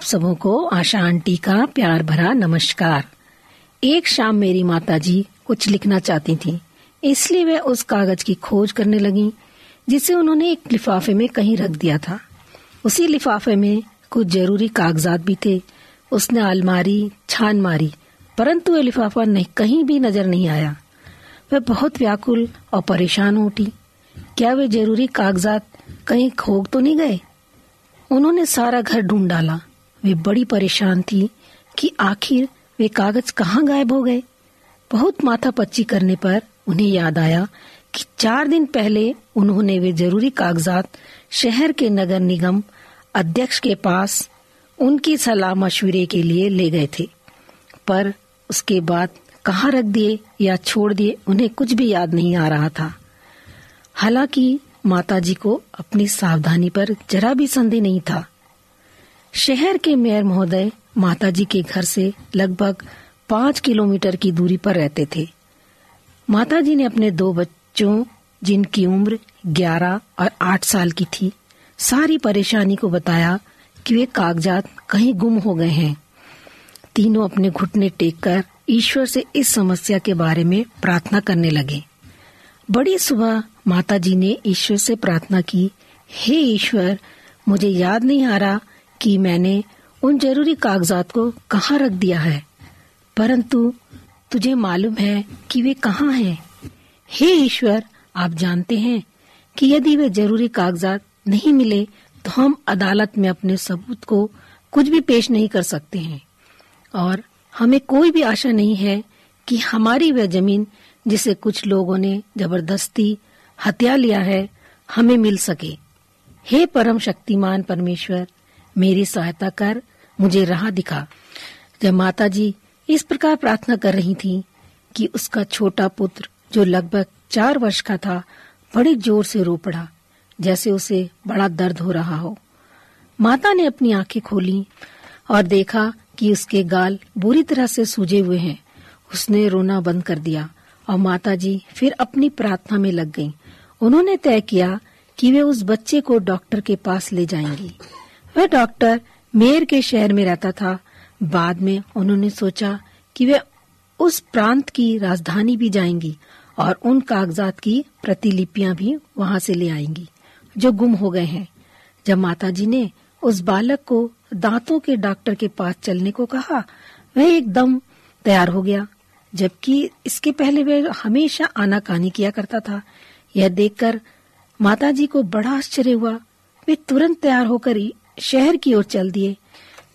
आप सबों को आशा आंटी का प्यार भरा नमस्कार। एक शाम मेरी माताजी कुछ लिखना चाहती थी, इसलिए वे उस कागज़ की खोज करने लगी, जिसे उन्होंने एक लिफाफे में कहीं रख दिया था। उसी लिफाफे में कुछ ज़रूरी कागजात भी थे। उसने अलमारी, छान मारी, परंतु ये लिफाफा नहीं, कहीं भी नज़र नहीं आया। वह बहुत व्याकुल और परेशान उठी। क्या वे ज़रूरी कागजात कहीं खोग तो नहीं गए? उन्होंने सारा घर ढूंढ डाला। वे बड़ी परेशान थी कि आखिर वे कागज़ कहाँ गायब हो गए। बहुत माथा पच्ची करने पर उन्हें याद आया कि चार दिन पहले उन्होंने वे ज़रूरी कागजात शहर के नगर निगम अध्यक्ष के पास उनकी सलाह मशवरे के लिए ले गए थे। पर उसके बाद कहाँ रख दिए या छोड़ दिए उन्हें कुछ भी याद नहीं आ रहा था। हालाँकि माताजी को अपनी सावधानी पर जरा भी संदेह नहीं था। शहर के मेयर महोदय माताजी के घर से लगभग पाँच किलोमीटर की दूरी पर रहते थे। माताजी ने अपने दो बच्चों, जिनकी उम्र ग्यारह और आठ साल की थी, सारी परेशानी को बताया कि वे कागजात कहीं गुम हो गए हैं। तीनों अपने घुटने टेक कर ईश्वर से इस समस्या के बारे में प्रार्थना करने लगे। बड़ी सुबह माताजी ने ईश्वर से प्रार्थना की, हे ईश्वर, मुझे याद नहीं आ रहा कि मैंने उन ज़रूरी कागजात को कहाँ रख दिया है? परंतु तुझे मालूम है कि वे कहाँ हैं। हे ईश्वर, आप जानते हैं कि यदि वे ज़रूरी कागजात नहीं मिले तो हम अदालत में अपने सबूत को कुछ भी पेश नहीं कर सकते हैं। और हमें कोई भी आशा नहीं है कि हमारी वह ज़मीन जिसे कुछ लोगों ने ज़बरदस्ती हत्या लिया है, हमें मिल सके। हे परम शक्तिमान परमेश्वर मेरी सहायता कर, मुझे राह दिखा। जब माता जी इस प्रकार प्रार्थना कर रही थी कि उसका छोटा पुत्र, जो लगभग चार वर्ष का था, बड़े ज़ोर से रो पड़ा, जैसे उसे बड़ा दर्द हो रहा हो। माता ने अपनी आँखें खोली और देखा कि उसके गाल बुरी तरह से सूजे हुए हैं। उसने रोना बंद कर दिया और माता जी फिर अपनी प्रार्थना में लग गईं। उन्होंने तय किया कि वे उस बच्चे को डॉक्टर के पास ले जाएँगी। वह डॉक्टर मेयर के शहर में रहता था। बाद में उन्होंने सोचा कि वे उस प्रांत की राजधानी भी जाएँगी और उन कागजात की प्रतिलिपियाँ भी वहाँ से ले आएँगी, जो गुम हो गए हैं। जब माताजी ने उस बालक को दांतों के डॉक्टर के पास चलने को कहा, वह एकदम तैयार हो गया, जबकि इसके पहले वह हमेशा आना आनाकानी किया करता था। यह देखकर माताजी को बड़ा आश्चर्य हुआ। वे तुरंत तैयार होकर शहर की ओर चल दिए।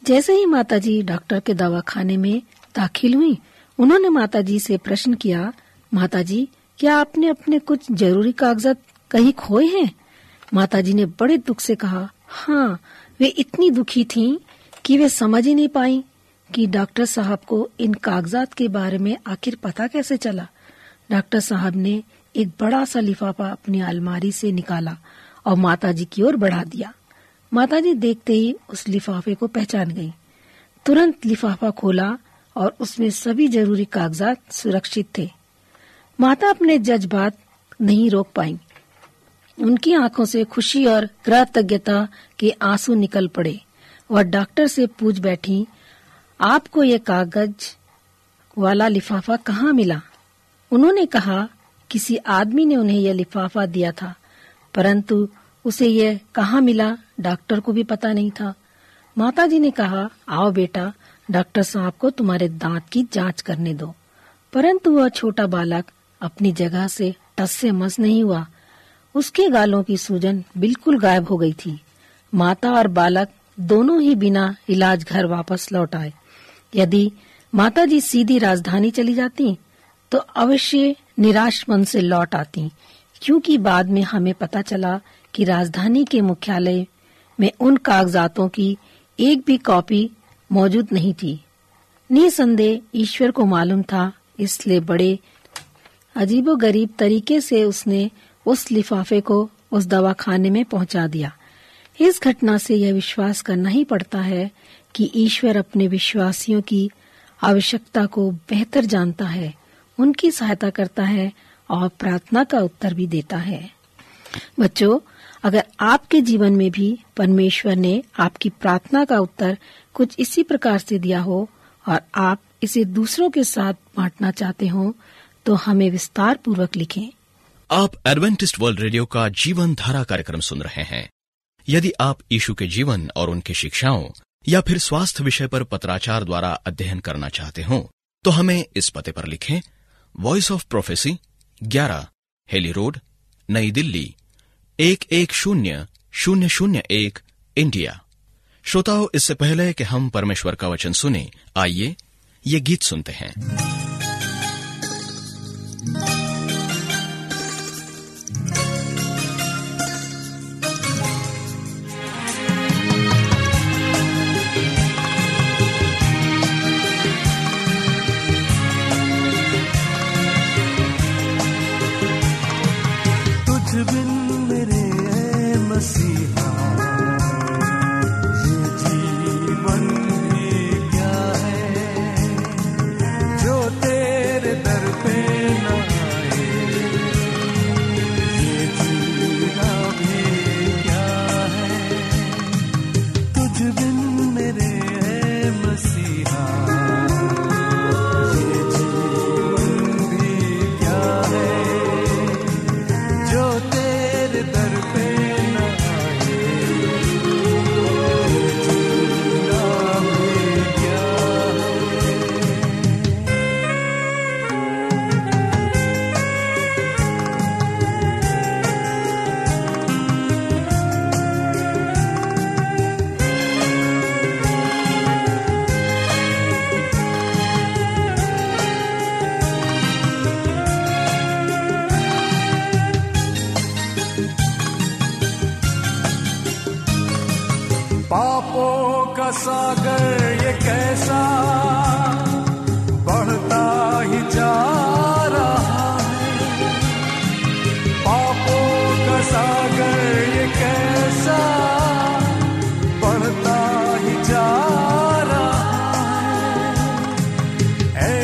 जैसे ही माताजी डॉक्टर के दवाखाने में दाखिल हुई, उन्होंने माताजी से प्रश्न किया, माताजी, क्या आपने अपने कुछ ज़रूरी कागजात कहीं खोए हैं? माताजी ने बड़े दुख से कहा हाँ वे इतनी दुखी थीं कि वे समझ ही नहीं पाई कि डॉक्टर साहब को इन कागजात के बारे में आखिर पता कैसे चला। डॉक्टर साहब ने एक बड़ा सा लिफाफा अपनी अलमारी से निकाला और माताजी की ओर बढ़ा दिया। माताजी देखते ही उस लिफाफे को पहचान गई। तुरंत लिफाफा खोला और उसमें सभी ज़रूरी कागजात सुरक्षित थे। माता अपने जज्बात नहीं रोक पाई। उनकी आँखों से खुशी और कृतज्ञता के आँसू निकल पड़े। वह डॉक्टर से पूछ बैठी, आपको ये कागज़ वाला लिफाफा कहाँ मिला? उन्होंने कहा, किसी आदमी ने उन्हें यह लिफाफा दिया था, परंतु उसे यह कहाँ मिला? डॉक्टर को भी पता नहीं था। माता जी ने कहा, आओ बेटा, डॉक्टर साहब को तुम्हारे दांत की जाँच करने दो। परंतु वह छोटा बालक अपनी जगह से टस से मस नहीं हुआ। उसके गालों की सूजन बिल्कुल गायब हो गई थी। माता और बालक दोनों ही बिना इलाज घर वापस लौट आए। यदि माता जी सीधी राजधानी चली जाती तो अवश्य निराश मन से लौट आती, क्योंकि बाद में हमें पता चला कि राजधानी के मुख्यालय में उन कागजातों की एक भी कॉपी मौजूद नहीं थी। निसंदेह ईश्वर को मालूम था, इसलिए बड़े अजीबो गरीब तरीके से उसने उस लिफाफे को उस दवाखाने में पहुँचा दिया। इस घटना से यह विश्वास करना ही पड़ता है कि ईश्वर अपने विश्वासियों की आवश्यकता को बेहतर जानता है, उनकी सहायता करता है और प्रार्थना का उत्तर भी देता है। बच्चों अगर आपके जीवन में भी परमेश्वर ने आपकी प्रार्थना का उत्तर कुछ इसी प्रकार से दिया हो और आप इसे दूसरों के साथ बांटना चाहते हो तो हमें विस्तार पूर्वक लिखें। आप एडवेंटिस्ट वर्ल्ड रेडियो का जीवन धारा कार्यक्रम सुन रहे हैं। यदि आप यीशु के जीवन और उनकी शिक्षाओं या फिर स्वास्थ्य विषय पर पत्राचार द्वारा अध्ययन करना चाहते हो तो हमें इस पते पर लिखें voice of prophecy 11 Hailey road, नई दिल्ली। एक एक शून्य शून्य शून्य एक, इंडिया। श्रोताओं, इससे पहले कि हम परमेश्वर का वचन सुने, आइए ये गीत सुनते हैं।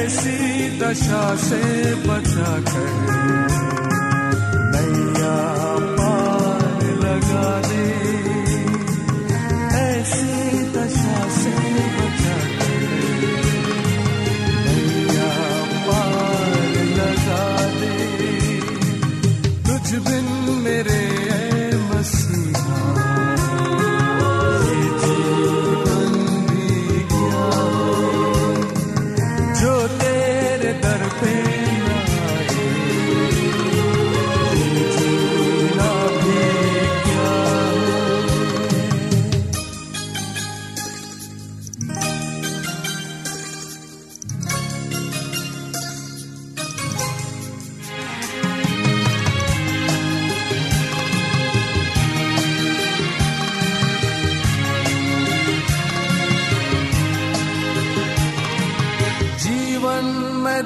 ऐसी दशा से बचा कर।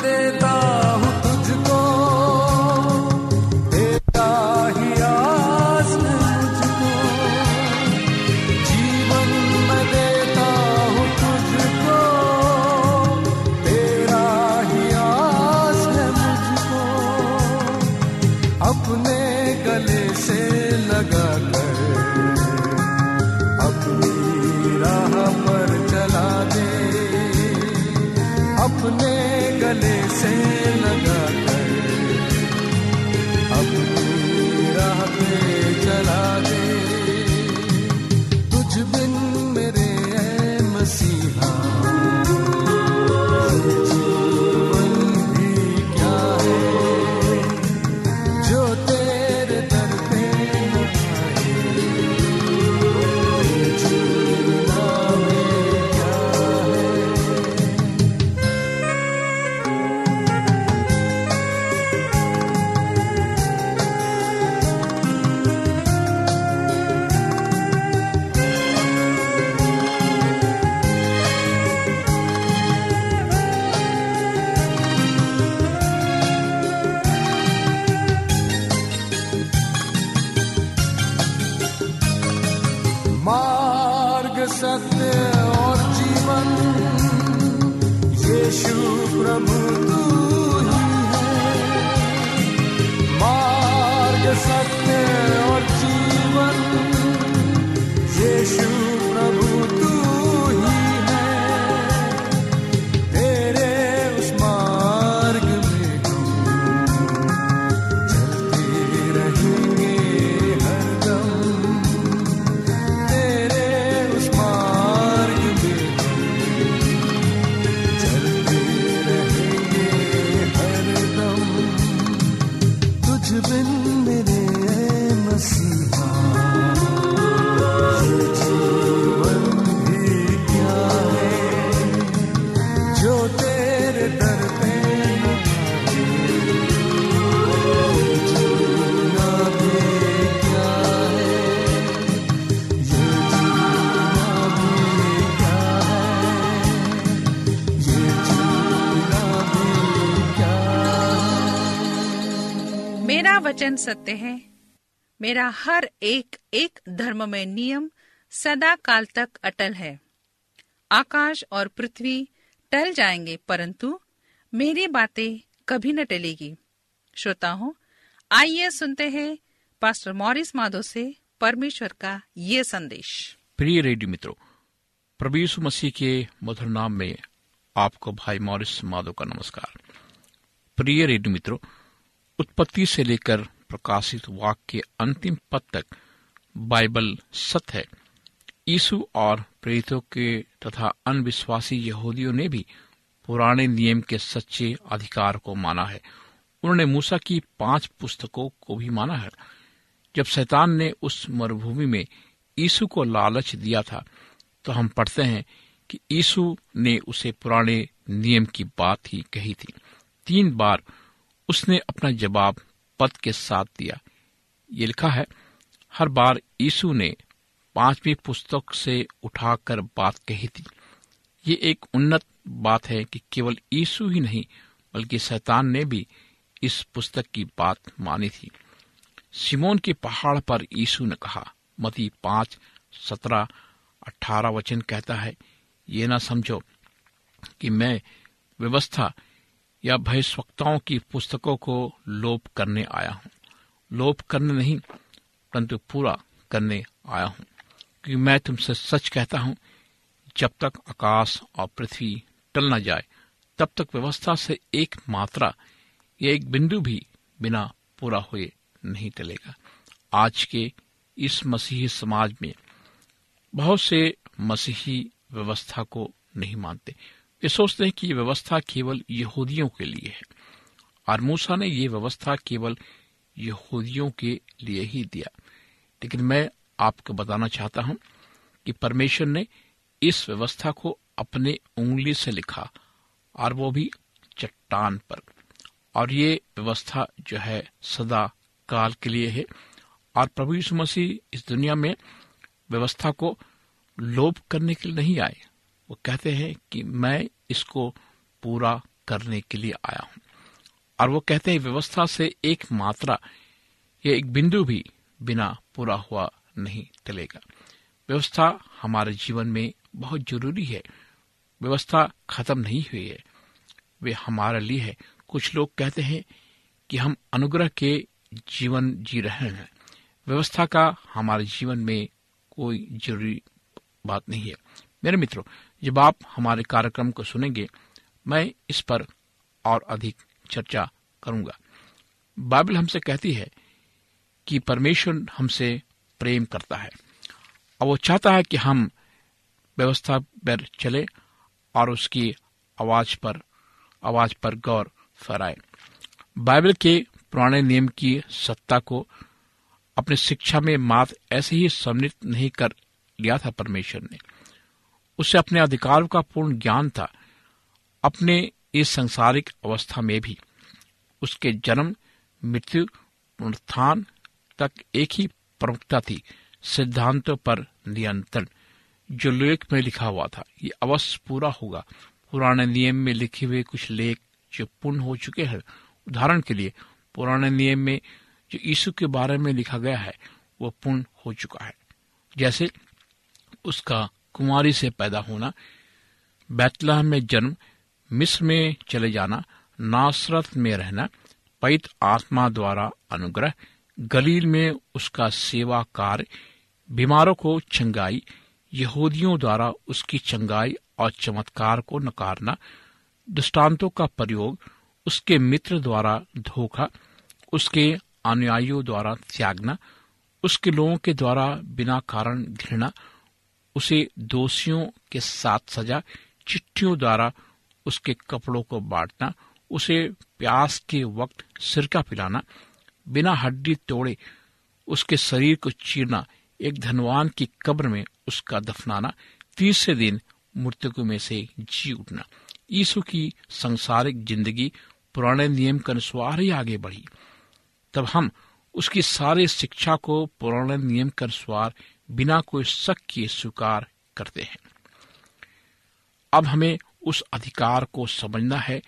देता वचन सत्य है। मेरा हर एक एक धर्म में नियम सदा काल तक अटल है। आकाश और पृथ्वी टल जाएँगे, परंतु मेरी बातें कभी न टलेगी। श्रोता हो आइए सुनते हैं पास्टर मॉरिस माधो से परमेश्वर का ये संदेश। प्रिय रेडियो मित्रों, प्रभु मसीह के मधुर नाम में आपको भाई मॉरिस माधो का नमस्कार। प्रिय रेडियो मित्रों उत्पत्ति से लेकर प्रकाशित वाक के अंतिम पद तक बाइबल सत्य है। यीशु और प्रेरितों के तथा अनविश्वासी यहूदियों ने भी पुराने नियम के सच्चे अधिकार को माना है। उन्होंने मूसा की पाँच पुस्तकों को भी माना है। जब शैतान ने उस मरुभूमि में यीशु को लालच दिया था तो हम पढ़ते हैं कि यीशु ने उसे पुराने नियम की बात ही कही थी। तीन बार उसने अपना जवाब पद के साथ दिया। ये लिखा है, हर बार यीशु ने पांचवी पुस्तक से उठाकर बात कही थी। ये एक उन्नत बात है कि केवल यीशु ही नहीं, बल्कि शैतान ने भी इस पुस्तक की बात मानी थी। सिमोन के पहाड़ पर यीशु ने कहा, मती पाँच, सत्रह, अठारह वचन कहता है, ये ना समझो कि मैं व्यवस्था या भयस्वक्ताओं की पुस्तकों को लोप करने आया हूँ। लोप करने नहीं, परंतु पूरा करने आया हूँ। क्योंकि मैं तुमसे सच कहता हूँ, जब तक आकाश और पृथ्वी टल न जाए, तब तक व्यवस्था से एक मात्रा या एक बिंदु भी बिना पूरा हुए नहीं टलेगा। आज के इस मसीही समाज में बहुत से मसीही व्यवस्था को नहीं मानते। वे सोचते हैं कि ये व्यवस्था केवल यहूदियों के लिए है। और मूसा ने ये व्यवस्था केवल यहूदियों के लिए ही दिया। लेकिन मैं आपको बताना चाहता हूँ कि परमेश्वर ने इस व्यवस्था को अपने उंगली से लिखा और वो भी चट्टान पर। और ये व्यवस्था जो है सदा काल के लिए है। और प्रभु यीशु मसीह इस दुनिया में व्यवस्था को लोप करने के लिए नहीं आए। वो कहते हैं कि मैं इसको पूरा करने के लिए आया हूँ। और वो कहते हैं, व्यवस्था से एक मात्रा या एक बिंदु भी बिना पूरा हुआ नहीं चलेगा। व्यवस्था हमारे जीवन में बहुत ज़रूरी है। व्यवस्था खत्म नहीं हुई है। वे हमारे लिए है। कुछ लोग कहते हैं कि हम अनुग्रह के जीवन जी रहे हैं। व्यवस्था का हमारे जीवन में कोई ज़रूरी बात नहीं है। मेरे मित्रों जब आप हमारे कार्यक्रम को सुनेंगे, मैं इस पर और अधिक चर्चा करूँगा। बाइबल हमसे कहती है कि परमेश्वर हमसे प्रेम करता है और वो चाहता है कि हम व्यवस्था पर चले और उसकी आवाज़ पर आवाज़ पर गौर फहराए। बाइबल के पुराने नियम की सत्ता को अपनी शिक्षा में मात्र ऐसे ही सम्मिलित नहीं कर लिया था परमेश्वर ने। उसे अपने अधिकारों का पूर्ण ज्ञान था, अपने इस संसारिक अवस्था में भी। उसके जन्म, मृत्यु, पुनरुत्थान तक एक ही प्रमुखता थी, सिद्धांतों पर नियंत्रण, जो लेख में लिखा हुआ था। ये अवश्य पूरा होगा। पुराने नियम में लिखे हुए कुछ लेख जो पूर्ण हो चुके हैं। उदाहरण के लिए, पुराने नियम में जो यीशु के बारे में लिखा गया है, वो पूर्ण हो चुका है। जैसे उसका कुमारी से पैदा होना बैतलह में जन्म, मिस्र में चले जाना, नासरत में रहना पैत आत्मा द्वारा अनुग्रह, गलील में उसका सेवा कार्य, बीमारों को चंगाई, यहूदियों द्वारा उसकी चंगाई और चमत्कार को नकारना, दृष्टांतों का प्रयोग, उसके मित्र द्वारा धोखा, उसके अनुयायियों द्वारा त्यागना, उसके लोगों के द्वारा बिना कारण घृणा उसे दोषियों के साथ सजा, चिट्ठियों द्वारा उसके कपड़ों को बांटना, उसे प्यास के वक्त सिरका पिलाना, बिना हड्डी तोड़े उसके शरीर को चीरना, एक धनवान की कब्र में उसका दफनाना, तीसरे दिन मृतकों में से जी उठना। यीशु की संसारिक ज़िंदगी पुराने नियम के अनुसार ही आगे बढ़ी। तब हम उसकी सारी शिक्षा को पुराने नियम के अनुसार बिना कोई शक किए स्वीकार करते हैं। अब हमें उस अधिकार को समझना है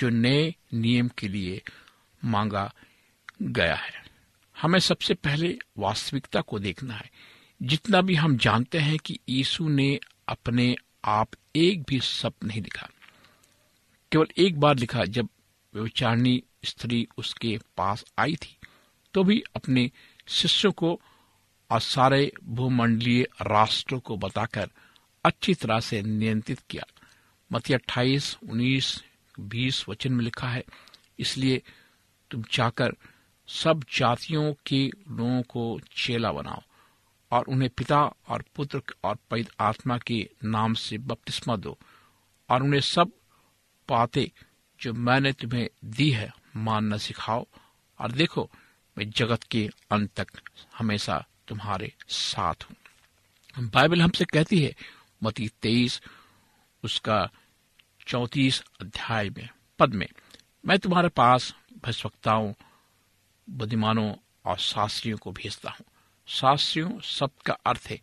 जो नए नियम के लिए मांगा गया है। हमें सबसे पहले वास्तविकता को देखना है। जितना भी हम जानते हैं कि यीशु ने अपने आप एक भी शब्द नहीं लिखा। केवल एक बार लिखा, जब व्यविचारणी स्त्री उसके पास आई थी तो भी अपने शिष्यों को और सारे भूमंडलीय राष्ट्रों को बताकर अच्छी तरह से नियंत्रित किया। मती अट्ठाईस, उन्नीस, बीस वचन में लिखा है, इसलिए तुम जाकर सब जातियों के लोगों को चेला बनाओ और उन्हें पिता और पुत्र और पैद आत्मा के नाम से बपतिस्मा दो और उन्हें सब बातें जो मैंने तुम्हें दी है मानना सिखाओ। और देखो, मैं जगत के अंत तक हमेशा तुम्हारे साथ हूँ। बाइबल हमसे कहती है मती तेईस, उसका चौतीस अध्याय में, पद में, मैं तुम्हारे पास भस्वक्ताओं, बुद्धिमानों और शास्त्रियों को भेजता हूँ। शास्त्रियों शब्द का अर्थ है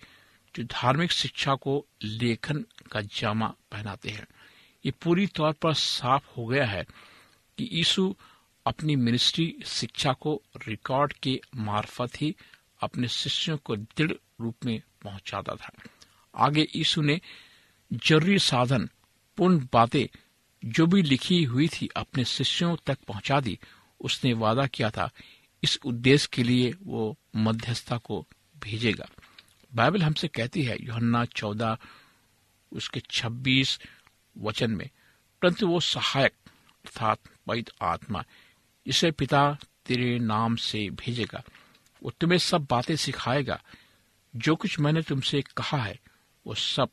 जो धार्मिक शिक्षा को लेखन का जामा पहनाते हैं। ये पूरी तौर पर साफ़ हो गया है कि यीशु अपनी मिनिस्ट्री शिक्षा को रिकॉर्ड के मार्फत ही अपने शिष्यों को दृढ़ रूप में पहुंचाता था। आगे यीशु ने ज़रूरी साधन, पूर्ण बातें जो भी लिखी हुई थी अपने शिष्यों तक पहुँचा दी। उसने वादा किया था, इस उद्देश्य के लिए वो मध्यस्थता को भेजेगा। बाइबल हमसे कहती है, योहन्ना चौदह, उसके छब्बीस वचन में, परंतु वो सहायक अर्थात पवित्र आत्मा इसे पिता तेरे नाम से भेजेगा। वो तुम्हें सब बातें सिखाएगा। जो कुछ मैंने तुमसे कहा है, वो सब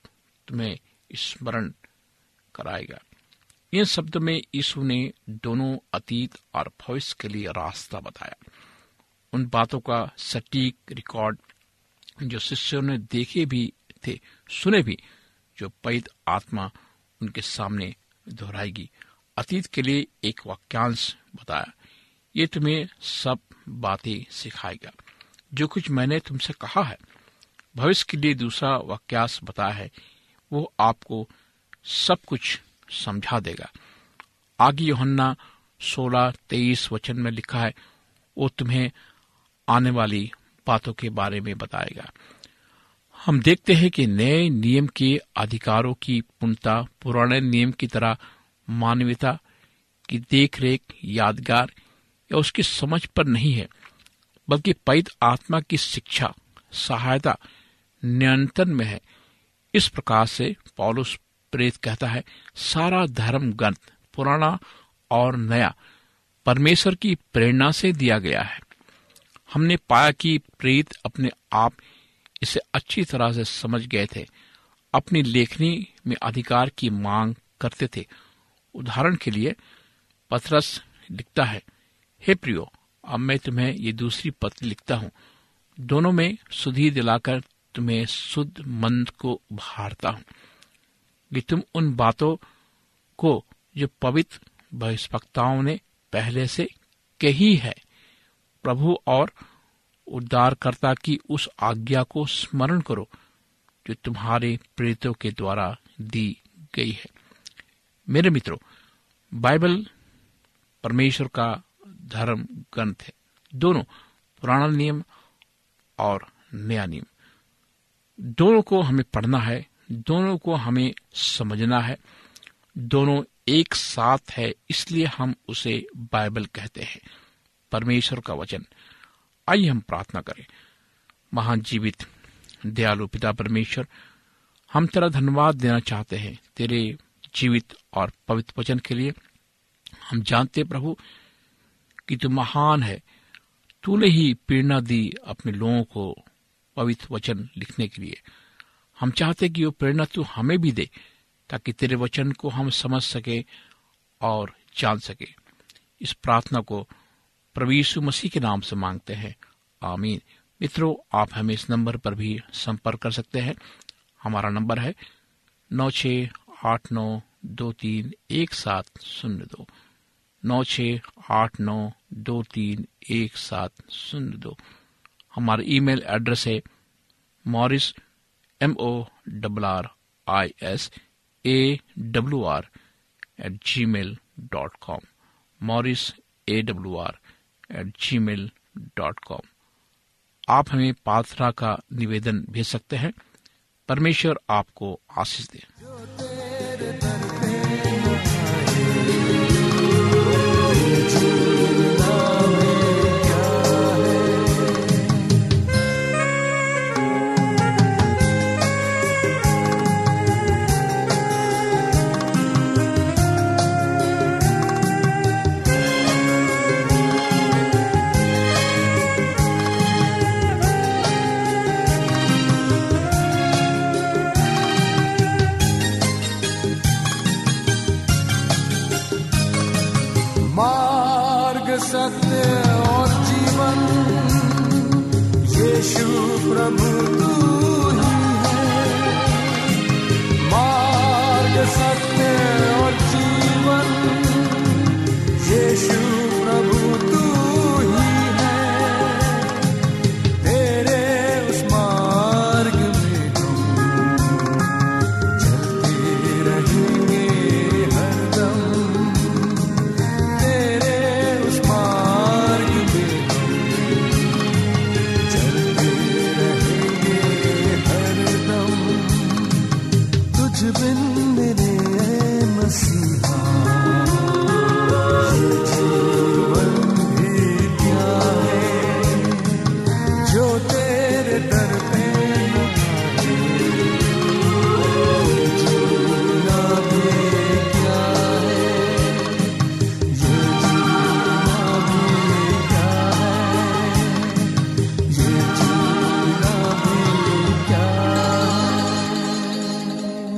तुम्हें स्मरण कराएगा। इन शब्द में यीशु ने दोनों अतीत और भविष्य के लिए रास्ता बताया। उन बातों का सटीक रिकॉर्ड जो शिष्यों ने देखे भी थे, सुने भी, जो पैद आत्मा उनके सामने दोहराएगी। अतीत के लिए एक वाक्यांश बताया। ये तुम्हें सब बातें सिखाएगा। जो कुछ मैंने तुमसे कहा है, भविष्य के लिए दूसरा वाक्यांश बताया है, वो आपको सब कुछ समझा देगा। आगे योहन्ना सोलह तेईस वचन में लिखा है, वो तुम्हें आने वाली बातों के बारे में बताएगा। हम देखते हैं कि नए नियम के अधिकारों की पूर्णता, पुराने नियम की तरह मानवीयता की देखरेख, यादगार या उसकी समझ पर नहीं है। बल्कि पैद आत्मा की शिक्षा, सहायता नियंत्रण में है। इस प्रकार से पॉलुस प्रेत कहता है, सारा धर्म ग्रंथ, पुराना और नया, परमेश्वर की प्रेरणा से दिया गया है। हमने पाया कि प्रेत अपने आप इसे अच्छी तरह से समझ गए थे, अपनी लेखनी में अधिकार की मांग करते थे। उदाहरण के लिए पथरस लिखता है, हे प्रियो अब मैं तुम्हें ये दूसरी पत्र लिखता हूँ। दोनों में सुधी दिलाकर तुम्हें शुद्ध मन को भारता हूँ। कि तुम उन बातों को जो पवित्र बहिष्पक्ताओं ने पहले से कही है, प्रभु और उद्धारकर्ता की उस आज्ञा को स्मरण करो, जो तुम्हारे प्रेतों के द्वारा दी गई है। मेरे मित्रों, बाइबल परमेश्वर का धर्म, ग्रंथ है। दोनों पुराना नियम और नया नियम। दोनों को हमें पढ़ना है, दोनों को हमें समझना है, दोनों एक साथ है, इसलिए हम उसे बाइबल कहते हैं। परमेश्वर का वचन। आइए हम प्रार्थना करें। महान जीवित दयालु पिता परमेश्वर, हम तेरा धन्यवाद देना चाहते हैं। तेरे जीवित और पवित्र वचन के लिए हम जानते प्रभु कि तू महान है, तूने ही प्रेरणा दी अपने लोगों को पवित्र वचन लिखने के लिए। हम चाहते कि वो प्रेरणा तू हमें भी दे, ताकि तेरे वचन को हम समझ सके और जान सके। इस प्रार्थना को प्रवीषु मसीह के नाम से मांगते हैं। आमीन। मित्रों, आप हमें इस नंबर पर भी संपर्क कर सकते हैं। हमारा नंबर है नौ छ आठ नौ दो तीन एक सात शून्य दो। नौ छ आठ नौ दो तीन एक सात शून्य दो। हमारा ईमेल एड्रेस है Morris M O double R I S A W R at gmail dot com Morris A W R at gmail dot com आप हमें प्रार्थना का निवेदन भेज सकते हैं। परमेश्वर आपको आशीष दे।